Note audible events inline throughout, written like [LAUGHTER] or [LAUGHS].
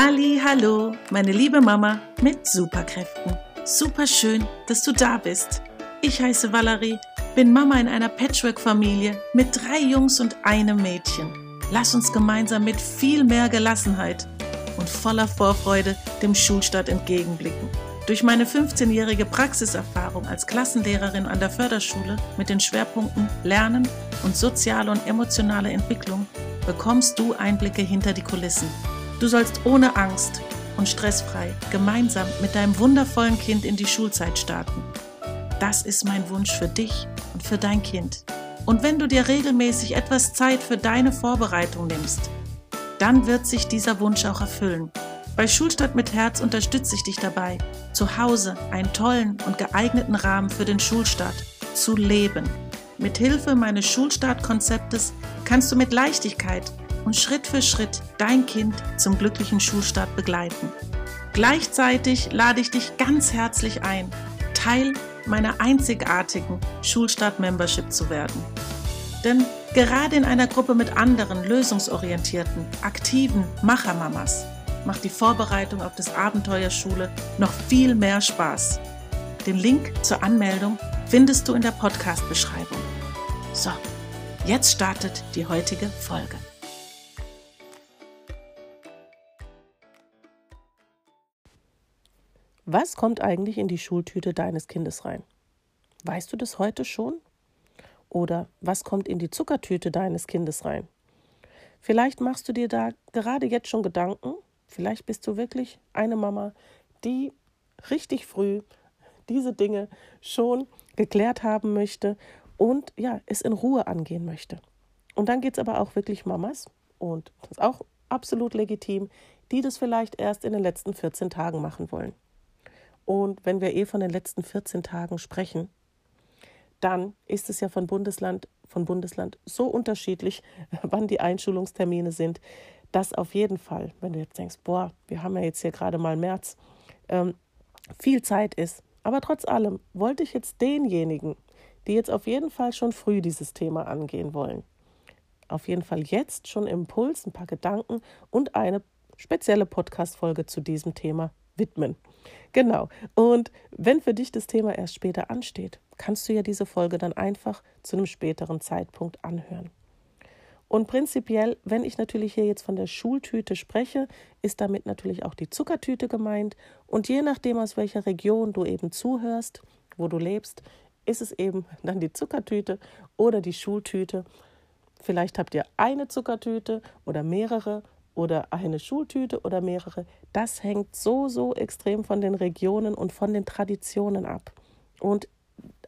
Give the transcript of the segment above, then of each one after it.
Halli, hallo, meine liebe Mama mit Superkräften. Super schön, dass du da bist. Ich heiße Valerie, bin Mama in einer Patchwork-Familie mit drei Jungs und einem Mädchen. Lass uns gemeinsam mit viel mehr Gelassenheit und voller Vorfreude dem Schulstart entgegenblicken. Durch meine 15-jährige Praxiserfahrung als Klassenlehrerin an der Förderschule mit den Schwerpunkten Lernen und soziale und emotionale Entwicklung bekommst du Einblicke hinter die Kulissen Du sollst ohne Angst und stressfrei gemeinsam mit deinem wundervollen Kind in die Schulzeit starten. Das ist mein Wunsch für dich und für dein Kind. Und wenn du dir regelmäßig etwas Zeit für deine Vorbereitung nimmst, dann wird sich dieser Wunsch auch erfüllen. Bei Schulstadt mit Herz unterstütze ich dich dabei, zu Hause einen tollen und geeigneten Rahmen für den Schulstart zu leben. Mit Hilfe meines Schulstartkonzeptes kannst du mit Leichtigkeit und Schritt für Schritt dein Kind zum glücklichen Schulstart begleiten. Gleichzeitig lade ich dich ganz herzlich ein, Teil meiner einzigartigen Schulstart-Membership zu werden. Denn gerade in einer Gruppe mit anderen lösungsorientierten, aktiven Machermamas macht die Vorbereitung auf das Abenteuer Schule noch viel mehr Spaß. Den Link zur Anmeldung findest du in der Podcast-Beschreibung. So, jetzt startet die heutige Folge. Was kommt eigentlich in die Schultüte deines Kindes rein? Weißt du das heute schon? Oder was kommt in die Zuckertüte deines Kindes rein? Vielleicht machst du dir da gerade jetzt schon Gedanken. Vielleicht bist du wirklich eine Mama, die richtig früh diese Dinge schon geklärt haben möchte und ja, es in Ruhe angehen möchte. Und dann geht es aber auch wirklich Mamas, und das ist auch absolut legitim, die das vielleicht erst in den letzten 14 Tagen machen wollen. Und wenn wir eh von den letzten 14 Tagen sprechen, dann ist es ja von Bundesland von Bundesland so unterschiedlich, [LAUGHS] wann die Einschulungstermine sind, dass auf jeden Fall, wenn du jetzt denkst, boah, wir haben ja jetzt hier gerade mal März, ähm, viel Zeit ist. Aber trotz allem wollte ich jetzt denjenigen, die jetzt auf jeden Fall schon früh dieses Thema angehen wollen, auf jeden Fall jetzt schon Impuls, ein paar Gedanken und eine spezielle Podcast-Folge zu diesem Thema widmen. Genau. Und wenn für dich das Thema erst später ansteht, kannst du ja diese Folge dann einfach zu einem späteren Zeitpunkt anhören. Und prinzipiell, wenn ich natürlich hier jetzt von der Schultüte spreche, ist damit natürlich auch die Zuckertüte gemeint. Und je nachdem, aus welcher Region du eben zuhörst, wo du lebst, ist es eben [LAUGHS] dann die Zuckertüte oder die Schultüte. Vielleicht habt ihr eine Zuckertüte oder mehrere oder eine Schultüte oder mehrere, das hängt so, so extrem von den Regionen und von den Traditionen ab. Und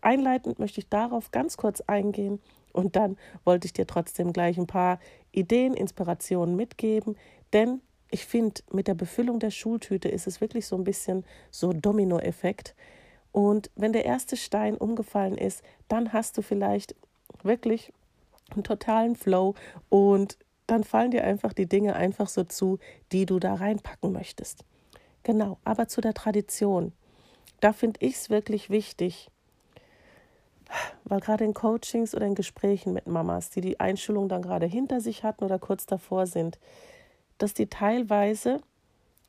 einleitend möchte ich darauf ganz kurz eingehen und dann wollte ich dir trotzdem gleich ein paar Ideen, Inspirationen mitgeben, denn ich finde, mit der Befüllung der Schultüte ist es wirklich so ein bisschen so Dominoeffekt. Und wenn der erste Stein umgefallen ist, dann hast du vielleicht wirklich einen totalen Flow und dann fallen dir einfach die Dinge einfach so zu, die du da reinpacken möchtest. Genau, aber zu der Tradition. Da finde ich es wirklich wichtig, weil gerade in Coachings oder in Gesprächen mit Mamas, die die Einschulung dann gerade hinter sich hatten oder kurz davor sind, dass die teilweise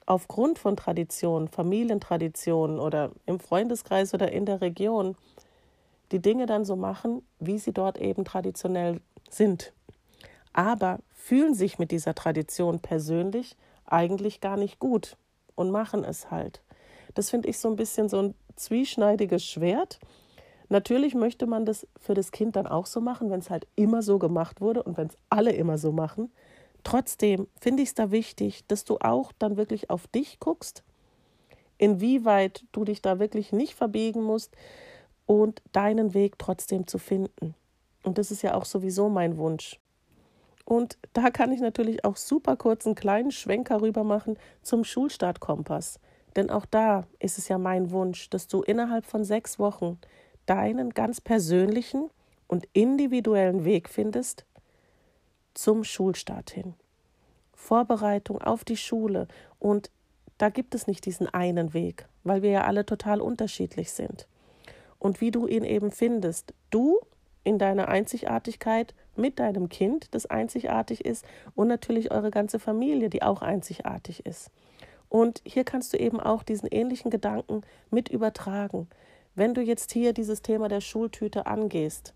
aufgrund von Traditionen, Familientraditionen oder im Freundeskreis oder in der Region die Dinge dann so machen, wie sie dort eben traditionell sind aber fühlen sich mit dieser Tradition persönlich eigentlich gar nicht gut und machen es halt. Das finde ich so ein bisschen so ein zwieschneidiges Schwert. Natürlich möchte man das für das Kind dann auch so machen, wenn es halt immer so gemacht wurde und wenn es alle immer so machen. Trotzdem finde ich es da wichtig, dass du auch dann wirklich auf dich guckst, inwieweit du dich da wirklich nicht verbiegen musst und deinen Weg trotzdem zu finden. Und das ist ja auch sowieso mein Wunsch. Und da kann ich natürlich auch super kurz einen kleinen Schwenker rüber machen zum Schulstartkompass. Denn auch da ist es ja mein Wunsch, dass du innerhalb von sechs Wochen deinen ganz persönlichen und individuellen Weg findest zum Schulstart hin. Vorbereitung auf die Schule und da gibt es nicht diesen einen Weg, weil wir ja alle total unterschiedlich sind. Und wie du ihn eben findest, du in deiner Einzigartigkeit mit deinem Kind, das einzigartig ist, und natürlich eure ganze Familie, die auch einzigartig ist. Und hier kannst du eben auch diesen ähnlichen Gedanken mit übertragen. Wenn du jetzt hier dieses Thema der Schultüte angehst,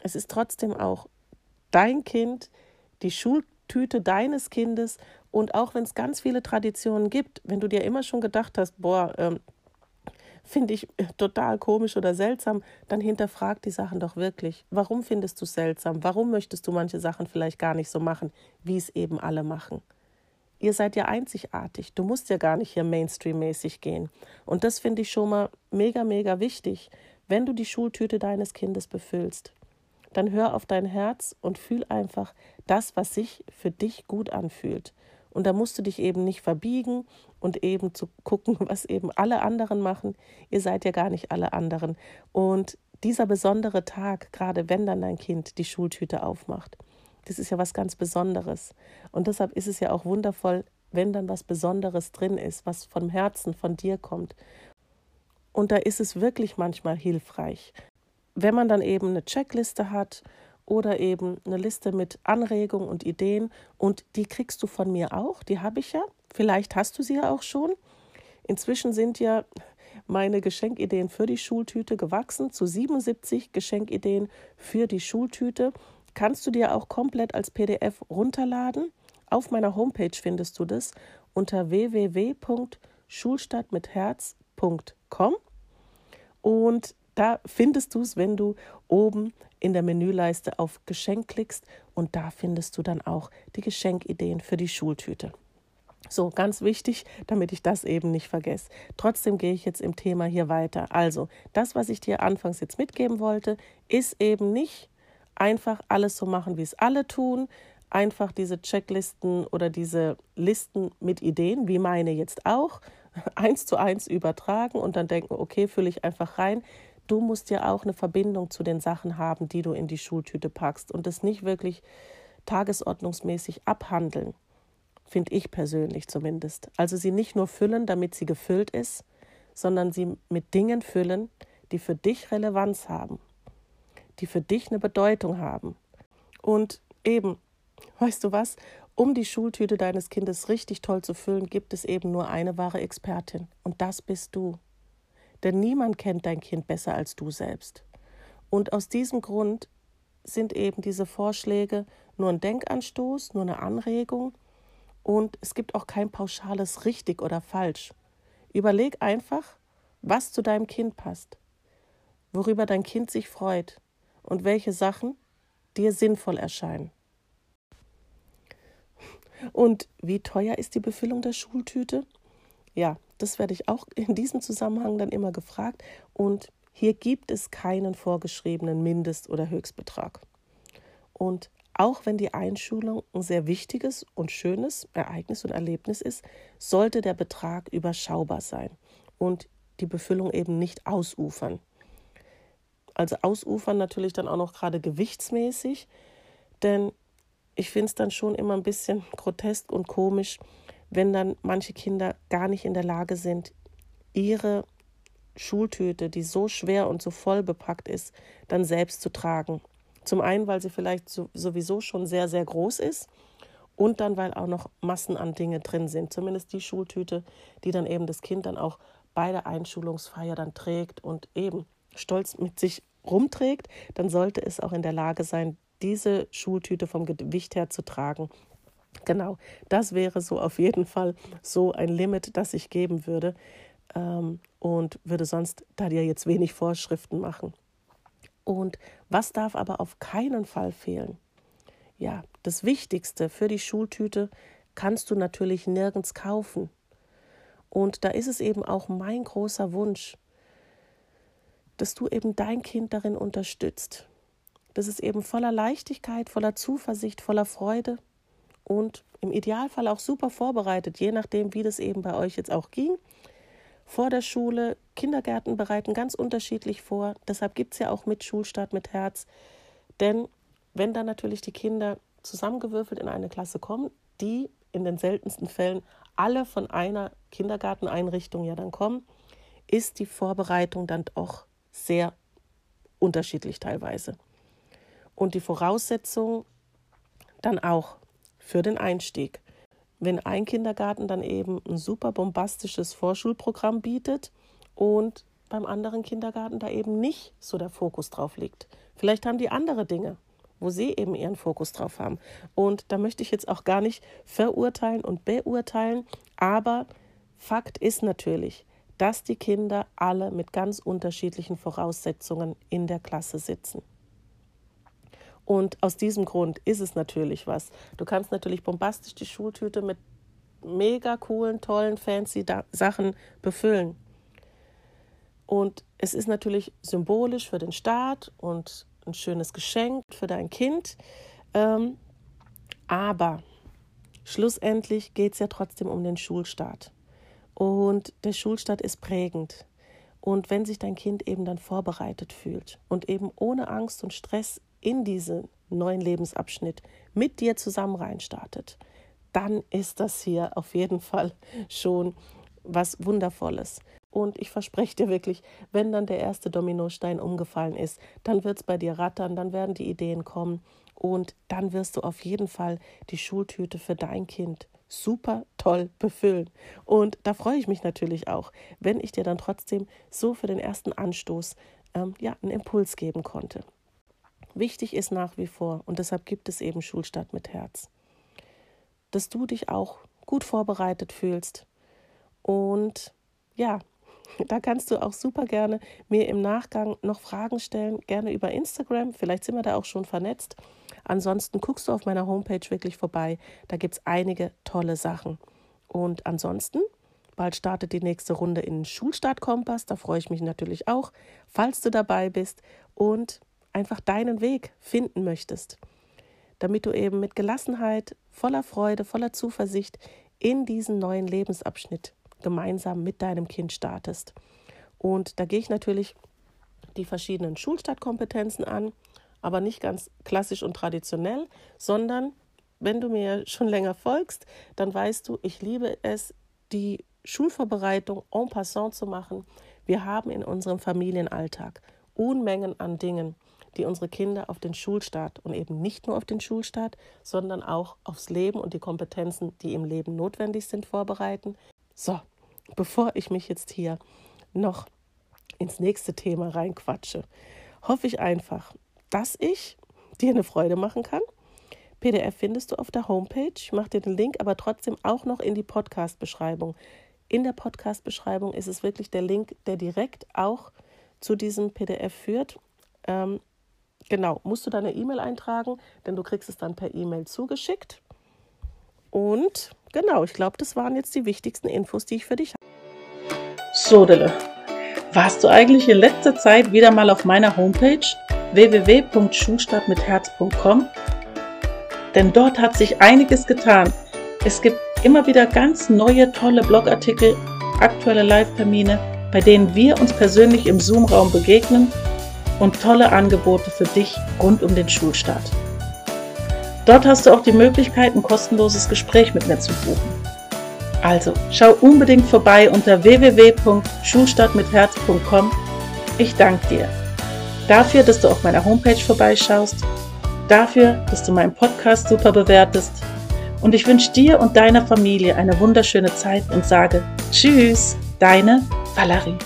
es ist trotzdem auch dein Kind, die Schultüte deines Kindes und auch wenn es ganz viele Traditionen gibt, wenn du dir immer schon gedacht hast, boah, ähm, finde ich äh, total komisch oder seltsam, dann hinterfrag die Sachen doch wirklich. Warum findest du es seltsam? Warum möchtest du manche Sachen vielleicht gar nicht so machen, wie es eben alle machen? Ihr seid ja einzigartig. Du musst ja gar nicht hier Mainstream-mäßig gehen. Und das finde ich schon mal mega, mega wichtig, wenn du die Schultüte deines Kindes befüllst. Dann hör auf dein Herz und fühl einfach das, was sich für dich gut anfühlt. Und da musst du dich eben nicht verbiegen und eben zu gucken, [LAUGHS] was eben alle anderen machen. Ihr seid ja gar nicht alle anderen. Und dieser besondere Tag, gerade wenn dann dein Kind die Schultüte aufmacht, das ist ja was ganz Besonderes. Und deshalb ist es ja auch wundervoll, wenn dann was Besonderes drin ist, was vom Herzen, von dir kommt. Und da ist es wirklich manchmal hilfreich, wenn man dann eben eine Checkliste hat oder eben eine Liste mit Anregungen und Ideen und die kriegst du von mir auch, die habe ich ja. Vielleicht hast du sie ja auch schon. Inzwischen sind ja meine Geschenkideen für die Schultüte gewachsen zu 77 Geschenkideen für die Schultüte. Kannst du dir auch komplett als PDF runterladen. Auf meiner Homepage findest du das unter www.schulstadtmitherz.com und da findest du es, wenn du oben in der Menüleiste auf Geschenk klickst und da findest du dann auch die Geschenkideen für die Schultüte. So, ganz wichtig, damit ich das eben nicht vergesse. Trotzdem gehe ich jetzt im Thema hier weiter. Also, das, was ich dir anfangs jetzt mitgeben wollte, ist eben nicht einfach alles so machen, wie es alle tun, einfach diese Checklisten oder diese Listen mit Ideen, wie meine jetzt auch, [LAUGHS] eins zu eins übertragen und dann denken, okay, fülle ich einfach rein du musst ja auch eine Verbindung zu den Sachen haben, die du in die Schultüte packst und das nicht wirklich tagesordnungsmäßig abhandeln, finde ich persönlich zumindest. Also sie nicht nur füllen, damit sie gefüllt ist, sondern sie mit Dingen füllen, die für dich Relevanz haben, die für dich eine Bedeutung haben. Und eben, [LAUGHS] weißt du was, um die Schultüte deines Kindes richtig toll zu füllen, gibt es eben nur eine wahre Expertin und das bist du denn niemand kennt dein Kind besser als du selbst. Und aus diesem Grund sind eben diese Vorschläge nur ein Denkanstoß, nur eine Anregung und es gibt auch kein pauschales richtig oder falsch. Überleg einfach, was zu deinem Kind passt, worüber dein Kind sich freut und welche Sachen dir sinnvoll erscheinen. Und wie teuer ist die Befüllung der Schultüte? Ja, das werde ich auch in diesem Zusammenhang dann immer gefragt. Und hier gibt es keinen vorgeschriebenen Mindest- oder Höchstbetrag. Und auch wenn die Einschulung ein sehr wichtiges und schönes Ereignis und Erlebnis ist, sollte der Betrag überschaubar sein und die Befüllung eben nicht ausufern. Also ausufern natürlich dann auch noch gerade gewichtsmäßig, denn ich finde es dann schon immer ein bisschen grotesk und komisch, wenn dann manche Kinder gar nicht in der Lage sind, ihre Schultüte, die so schwer und so voll bepackt ist, dann selbst zu tragen. Zum einen, weil sie vielleicht sowieso schon sehr, sehr groß ist und dann, weil auch noch Massen an Dinge drin sind. Zumindest die Schultüte, die dann eben das Kind dann auch bei der Einschulungsfeier dann trägt und eben stolz mit sich rumträgt, dann sollte es auch in der Lage sein, diese Schultüte vom Gewicht her zu tragen Genau, das wäre so auf jeden Fall so ein Limit, das ich geben würde ähm, und würde sonst da dir jetzt wenig Vorschriften machen. Und was darf aber auf keinen Fall fehlen? Ja, das Wichtigste für die Schultüte kannst du natürlich nirgends kaufen. Und da ist es eben auch mein großer Wunsch, dass du eben dein Kind darin unterstützt. Dass es eben voller Leichtigkeit, voller Zuversicht, voller Freude und im Idealfall auch super vorbereitet, je nachdem, wie das eben bei euch jetzt auch ging. Vor der Schule, Kindergärten bereiten ganz unterschiedlich vor. Deshalb gibt es ja auch mit Schulstart mit Herz. Denn wenn dann natürlich die Kinder zusammengewürfelt in eine Klasse kommen, die in den seltensten Fällen alle von einer Kindergarteneinrichtung ja dann kommen, ist die Vorbereitung dann auch sehr unterschiedlich teilweise. und die Voraussetzungen dann auch für den Einstieg. Wenn ein Kindergarten dann eben ein super bombastisches Vorschulprogramm bietet und beim anderen Kindergarten da eben nicht so der Fokus drauf liegt. Vielleicht haben die andere Dinge, wo sie eben ihren Fokus drauf haben. Und da möchte ich jetzt auch gar nicht verurteilen und beurteilen, aber Fakt ist natürlich, dass die Kinder alle mit ganz unterschiedlichen Voraussetzungen in der Klasse sitzen. Und aus diesem Grund ist es natürlich was. Du kannst natürlich bombastisch die Schultüte mit mega coolen, tollen, fancy Sachen befüllen. Und es ist natürlich symbolisch für den Staat und ein schönes Geschenk für dein Kind. Ähm, aber schlussendlich geht es ja trotzdem um den Schulstart. Und der Schulstart ist prägend. Und wenn sich dein Kind eben dann vorbereitet fühlt und eben ohne Angst und Stress in diesen neuen Lebensabschnitt mit dir zusammen reinstartet, dann ist das hier auf jeden Fall schon was Wundervolles. Und ich verspreche dir wirklich, wenn dann der erste Dominostein umgefallen ist, dann wird es bei dir rattern, dann werden die Ideen kommen und dann wirst du auf jeden Fall die Schultüte für dein Kind super toll befüllen. Und da freue ich mich natürlich auch, wenn ich dir dann trotzdem so für den ersten Anstoß ähm, ja, einen Impuls geben konnte. Wichtig ist nach wie vor, und deshalb gibt es eben Schulstart mit Herz, dass du dich auch gut vorbereitet fühlst. Und ja, [LAUGHS] da kannst du auch super gerne mir im Nachgang noch Fragen stellen, gerne über Instagram. Vielleicht sind wir da auch schon vernetzt. Ansonsten guckst du auf meiner Homepage wirklich vorbei. Da gibt es einige tolle Sachen. Und ansonsten, bald startet die nächste Runde in Schulstartkompass. Da freue ich mich natürlich auch, falls du dabei bist und einfach deinen Weg finden möchtest, damit du eben mit Gelassenheit, voller Freude, voller Zuversicht in diesen neuen Lebensabschnitt gemeinsam mit deinem Kind startest. Und da gehe ich natürlich die verschiedenen Schulstartkompetenzen an, aber nicht ganz klassisch und traditionell, sondern wenn du mir schon länger folgst, dann weißt du, ich liebe es, die Schulvorbereitung en passant zu machen. Wir haben in unserem Familienalltag Unmengen an Dingen, die unsere Kinder auf den Schulstart und eben nicht nur auf den Schulstart, sondern auch aufs Leben und die Kompetenzen, die im Leben notwendig sind, vorbereiten. So, bevor ich mich jetzt hier noch ins nächste Thema reinquatsche, hoffe ich einfach, dass ich dir eine Freude machen kann. PDF findest du auf der Homepage. Ich mache dir den Link aber trotzdem auch noch in die Podcast-Beschreibung. In der Podcast-Beschreibung ist es wirklich der Link, der direkt auch zu diesem PDF führt. Ähm, genau, musst du deine E-Mail eintragen, denn du kriegst es dann per E-Mail zugeschickt. Und genau, ich glaube, das waren jetzt die wichtigsten Infos, die ich für dich habe. So, Dille, warst du eigentlich in letzter Zeit wieder mal auf meiner Homepage www.schulstartmitherz.com? Denn dort hat sich einiges getan. Es gibt immer wieder ganz neue, tolle Blogartikel, aktuelle Live-Termine, bei denen wir uns persönlich im Zoom-Raum begegnen und tolle Angebote für dich rund um den Schulstart. Dort hast du auch die Möglichkeit, ein kostenloses Gespräch mit mir zu buchen. Also schau unbedingt vorbei unter www.schulstartmitherz.com. Ich danke dir dafür, dass du auf meiner Homepage vorbeischaust, dafür, dass du meinen Podcast super bewertest. Und ich wünsche dir und deiner Familie eine wunderschöne Zeit und sage Tschüss, deine Valerie.